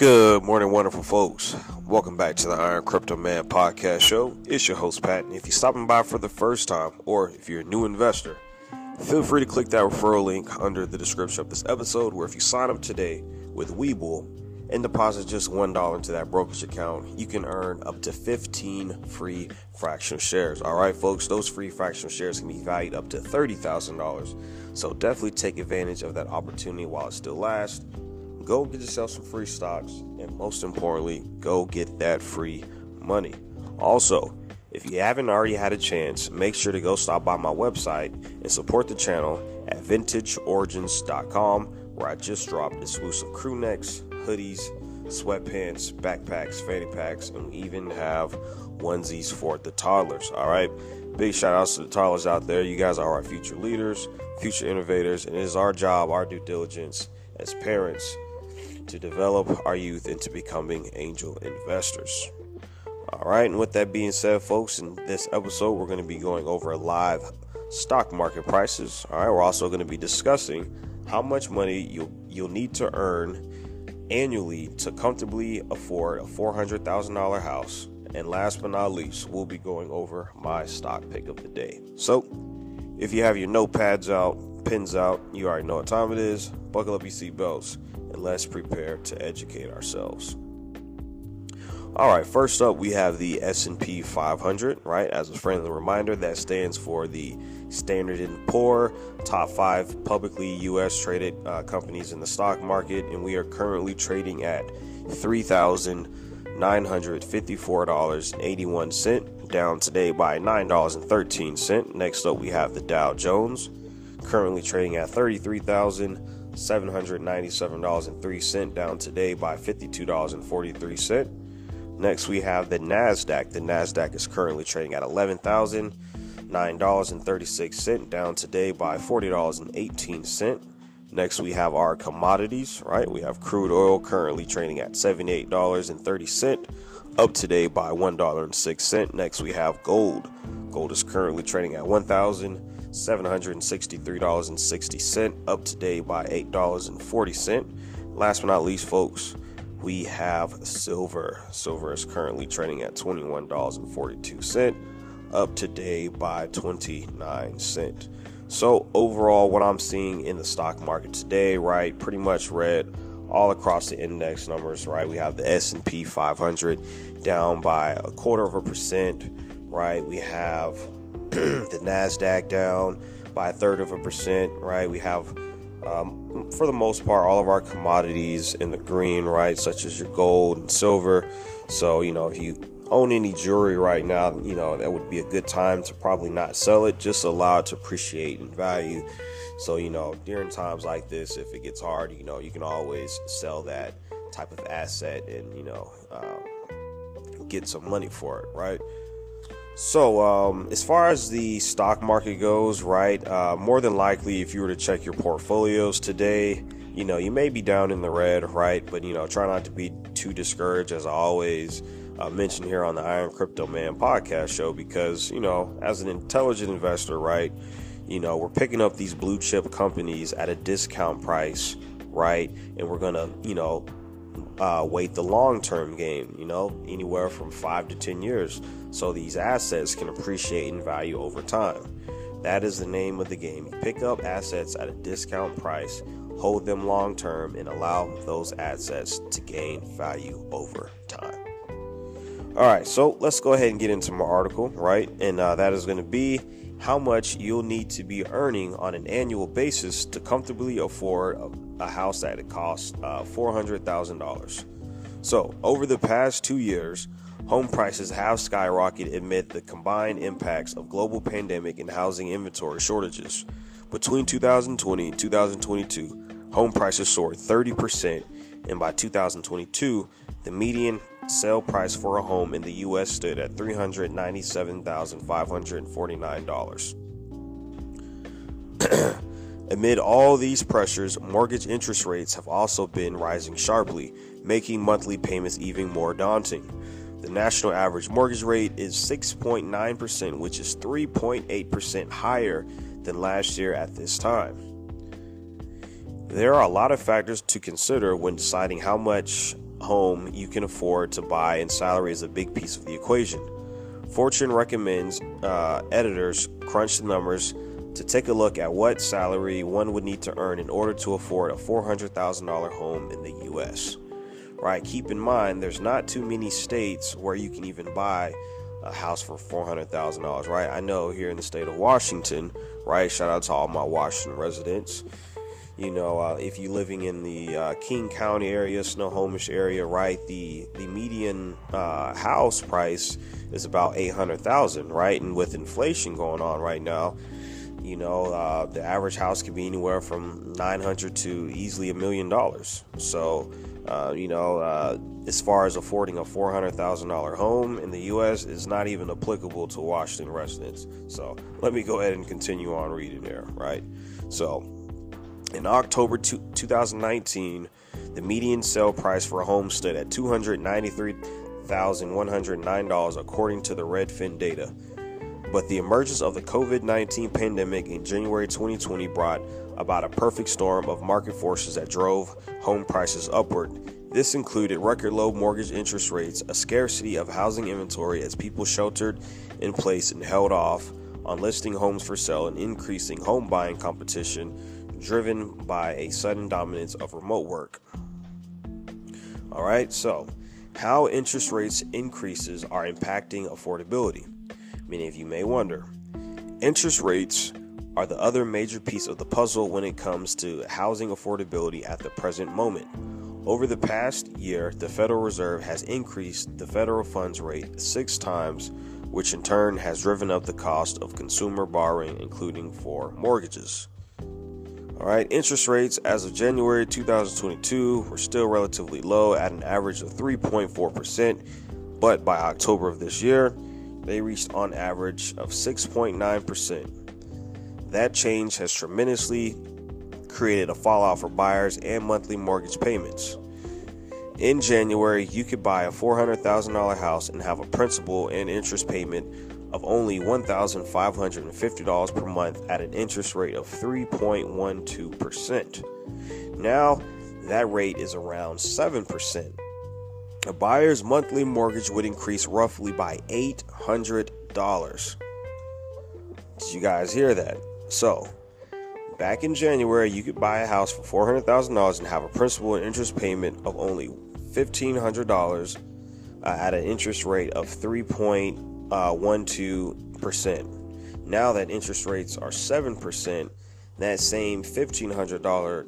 Good morning, wonderful folks. Welcome back to the Iron Crypto Man podcast show. It's your host, Pat. And if you're stopping by for the first time, or if you're a new investor, feel free to click that referral link under the description of this episode, where if you sign up today with Webull and deposit just $1 into that brokerage account, you can earn up to 15 free fractional shares. All right, folks, those free fractional shares can be valued up to $30,000. So definitely take advantage of that opportunity while it still lasts go get yourself some free stocks, and most importantly, go get that free money. Also, if you haven't already had a chance, make sure to go stop by my website and support the channel at vintageorigins.com, where I just dropped exclusive crew necks, hoodies, sweatpants, backpacks, fanny packs, and we even have onesies for the toddlers. All right. Big shout outs to the toddlers out there. You guys are our future leaders, future innovators, and it is our job, our due diligence as parents to develop our youth into becoming angel investors. All right, and with that being said, folks, in this episode, we're going to be going over live stock market prices. All right, we're also going to be discussing how much money you'll you'll need to earn annually to comfortably afford a four hundred thousand dollar house. And last but not least, we'll be going over my stock pick of the day. So, if you have your notepads out, pens out, you already know what time it is. Buckle up your seatbelts let's prepare to educate ourselves. All right, first up we have the S&P 500, right? As a friendly reminder, that stands for the Standard & Poor top 5 publicly US traded uh, companies in the stock market and we are currently trading at $3,954.81 down today by $9.13. Next up we have the Dow Jones currently trading at 33,000 $797.03 down today by $52.43. Next, we have the NASDAQ. The NASDAQ is currently trading at $11,009.36 down today by $40.18. Next, we have our commodities, right? We have crude oil currently trading at $78.30, up today by $1.06. Next, we have gold. Gold is currently trading at 1000 $763.60, up today by $8.40. Last but not least, folks, we have silver. Silver is currently trading at $21.42, up today by 29 cents. So, overall, what I'm seeing in the stock market today, right, pretty much red all across the index numbers, right? We have the S&P 500 down by a quarter of a percent, right? We have the Nasdaq down by a third of a percent. Right, we have um, for the most part all of our commodities in the green, right, such as your gold and silver. So you know if you own any jewelry right now, you know that would be a good time to probably not sell it, just allow it to appreciate in value. So you know during times like this, if it gets hard, you know you can always sell that type of asset and you know uh, get some money for it, right? So, um, as far as the stock market goes, right, uh, more than likely, if you were to check your portfolios today, you know, you may be down in the red, right? But, you know, try not to be too discouraged, as I always uh, mention here on the Iron Crypto Man podcast show, because, you know, as an intelligent investor, right, you know, we're picking up these blue chip companies at a discount price, right? And we're going to, you know, uh, wait the long term game, you know, anywhere from five to 10 years. So these assets can appreciate in value over time. That is the name of the game. You pick up assets at a discount price, hold them long term, and allow those assets to gain value over time. All right, so let's go ahead and get into my article, right? And uh, that is going to be how much you'll need to be earning on an annual basis to comfortably afford a, a house that it costs uh, $400,000. So, over the past two years, home prices have skyrocketed amid the combined impacts of global pandemic and housing inventory shortages. Between 2020 and 2022, home prices soared 30%, and by 2022, the median sale price for a home in the U.S. stood at $397,549. Amid all these pressures, mortgage interest rates have also been rising sharply, making monthly payments even more daunting. The national average mortgage rate is 6.9%, which is 3.8% higher than last year at this time. There are a lot of factors to consider when deciding how much home you can afford to buy, and salary is a big piece of the equation. Fortune recommends uh, editors crunch the numbers to take a look at what salary one would need to earn in order to afford a $400,000 home in the U.S. Right? Keep in mind, there's not too many states where you can even buy a house for $400,000, right? I know here in the state of Washington, right? Shout out to all my Washington residents. You know, uh, if you're living in the uh, King County area, Snohomish area, right, the the median uh, house price is about eight hundred thousand, right? And with inflation going on right now, you know, uh, the average house can be anywhere from nine hundred to easily a million dollars. So, uh, you know, uh, as far as affording a four hundred thousand dollar home in the U.S. is not even applicable to Washington residents. So, let me go ahead and continue on reading there, right? So, in October two, 2019, the median sale price for a home stood at two hundred ninety three thousand one hundred nine dollars, according to the Redfin data. But the emergence of the COVID 19 pandemic in January 2020 brought about a perfect storm of market forces that drove home prices upward. This included record low mortgage interest rates, a scarcity of housing inventory as people sheltered in place and held off on listing homes for sale, and increasing home buying competition driven by a sudden dominance of remote work. All right, so how interest rates increases are impacting affordability. Many of you may wonder. Interest rates are the other major piece of the puzzle when it comes to housing affordability at the present moment. Over the past year, the Federal Reserve has increased the federal funds rate six times, which in turn has driven up the cost of consumer borrowing, including for mortgages. All right, interest rates as of January 2022 were still relatively low at an average of 3.4%, but by October of this year, they reached on average of 6.9%. That change has tremendously created a fallout for buyers and monthly mortgage payments. In January, you could buy a $400,000 house and have a principal and interest payment of only $1,550 per month at an interest rate of 3.12%. Now, that rate is around 7%. A buyer's monthly mortgage would increase roughly by $800. Did you guys hear that? So, back in January, you could buy a house for $400,000 and have a principal and interest payment of only $1,500 uh, at an interest rate of 3.12%. Now that interest rates are 7%, that same $1,500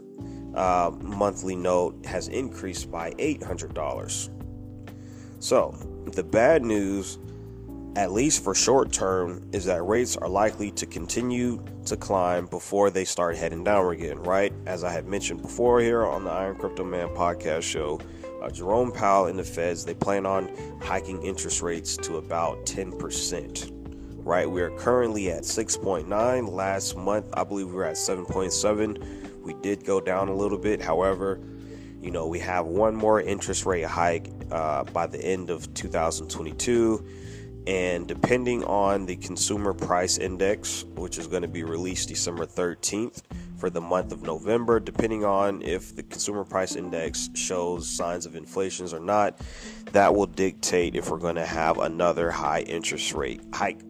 uh, monthly note has increased by $800. So, the bad news, at least for short term, is that rates are likely to continue to climb before they start heading downward again, right? As I had mentioned before here on the Iron Crypto Man podcast show, uh, Jerome Powell and the Feds, they plan on hiking interest rates to about 10%. Right, we are currently at 6.9. Last month, I believe we were at 7.7. We did go down a little bit. However, you know, we have one more interest rate hike uh, by the end of 2022. And depending on the consumer price index, which is going to be released December 13th for the month of November, depending on if the consumer price index shows signs of inflations or not, that will dictate if we're going to have another high interest rate hike,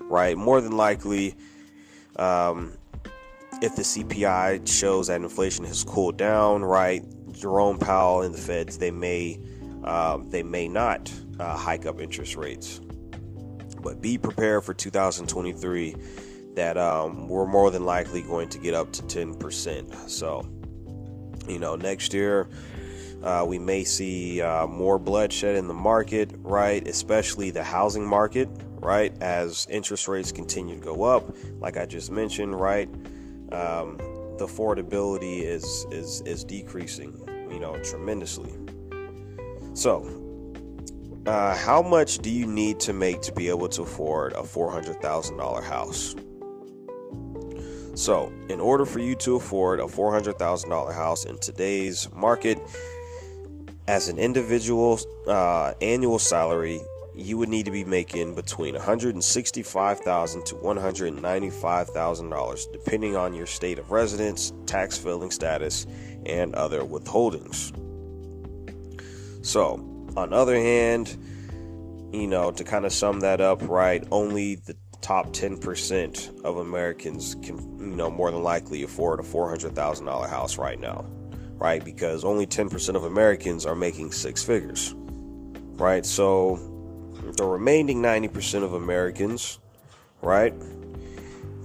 right? More than likely, um, if the CPI shows that inflation has cooled down, right, Jerome Powell and the Feds they may uh, they may not uh, hike up interest rates, but be prepared for 2023 that um, we're more than likely going to get up to 10%. So, you know, next year. Uh, we may see uh, more bloodshed in the market, right? Especially the housing market, right? As interest rates continue to go up, like I just mentioned, right? Um, the affordability is is is decreasing, you know, tremendously. So, uh, how much do you need to make to be able to afford a four hundred thousand dollar house? So, in order for you to afford a four hundred thousand dollar house in today's market, as an individual uh, annual salary you would need to be making between $165,000 to $195,000 depending on your state of residence, tax filing status, and other withholdings. So, on the other hand, you know, to kind of sum that up, right, only the top 10% of Americans can, you know, more than likely afford a $400,000 house right now, right? Because only 10% of Americans are making six figures, right? So the remaining 90% of Americans, right,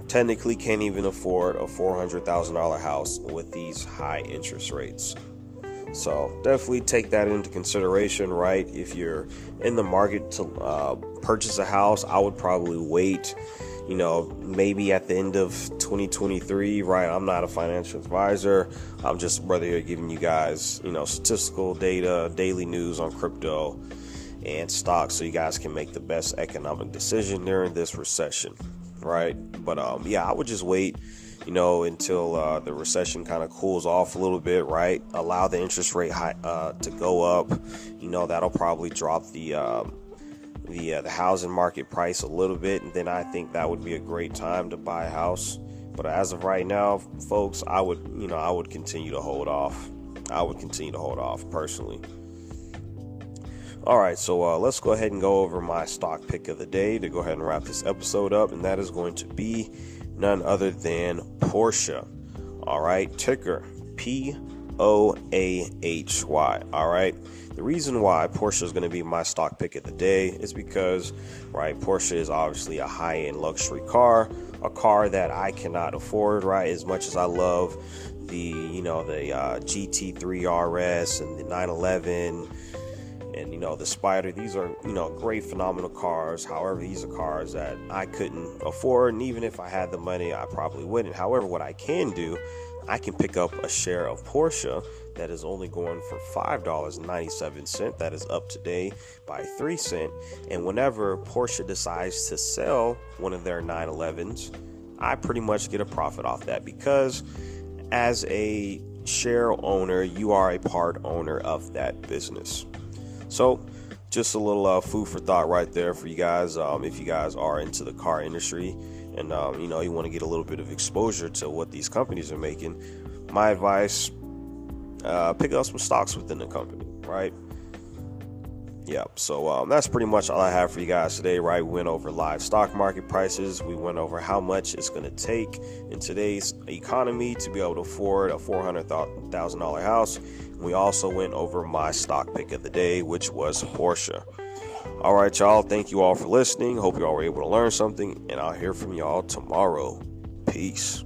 technically can't even afford a $400,000 house with these high interest rates. So definitely take that into consideration, right? If you're in the market to uh, purchase a house, I would probably wait, you know, maybe at the end of 2023, right? I'm not a financial advisor. I'm just brother here giving you guys, you know, statistical data, daily news on crypto and stocks so you guys can make the best economic decision during this recession, right? But um yeah, I would just wait you know, until uh, the recession kind of cools off a little bit, right? Allow the interest rate high, uh, to go up. You know, that'll probably drop the um, the uh, the housing market price a little bit, and then I think that would be a great time to buy a house. But as of right now, folks, I would you know I would continue to hold off. I would continue to hold off personally. All right, so uh, let's go ahead and go over my stock pick of the day to go ahead and wrap this episode up, and that is going to be none other than Porsche. All right, ticker P O A H Y. All right. The reason why Porsche is going to be my stock pick of the day is because, right, Porsche is obviously a high end luxury car, a car that I cannot afford, right, as much as I love the, you know, the uh, GT3 RS and the 911 and you know the Spyder these are you know great phenomenal cars however these are cars that i couldn't afford and even if i had the money i probably wouldn't. However what i can do i can pick up a share of porsche that is only going for $5.97 that is up today by 3 cent and whenever porsche decides to sell one of their 911s i pretty much get a profit off that because as a share owner you are a part owner of that business so, just a little uh, food for thought right there for you guys. Um, if you guys are into the car industry and um, you know you want to get a little bit of exposure to what these companies are making, my advice: uh, pick up some stocks within the company, right? Yeah, so um, that's pretty much all I have for you guys today, right? We went over live stock market prices. We went over how much it's going to take in today's economy to be able to afford a $400,000 house. We also went over my stock pick of the day, which was Porsche. All right, y'all. Thank you all for listening. Hope you all were able to learn something, and I'll hear from y'all tomorrow. Peace.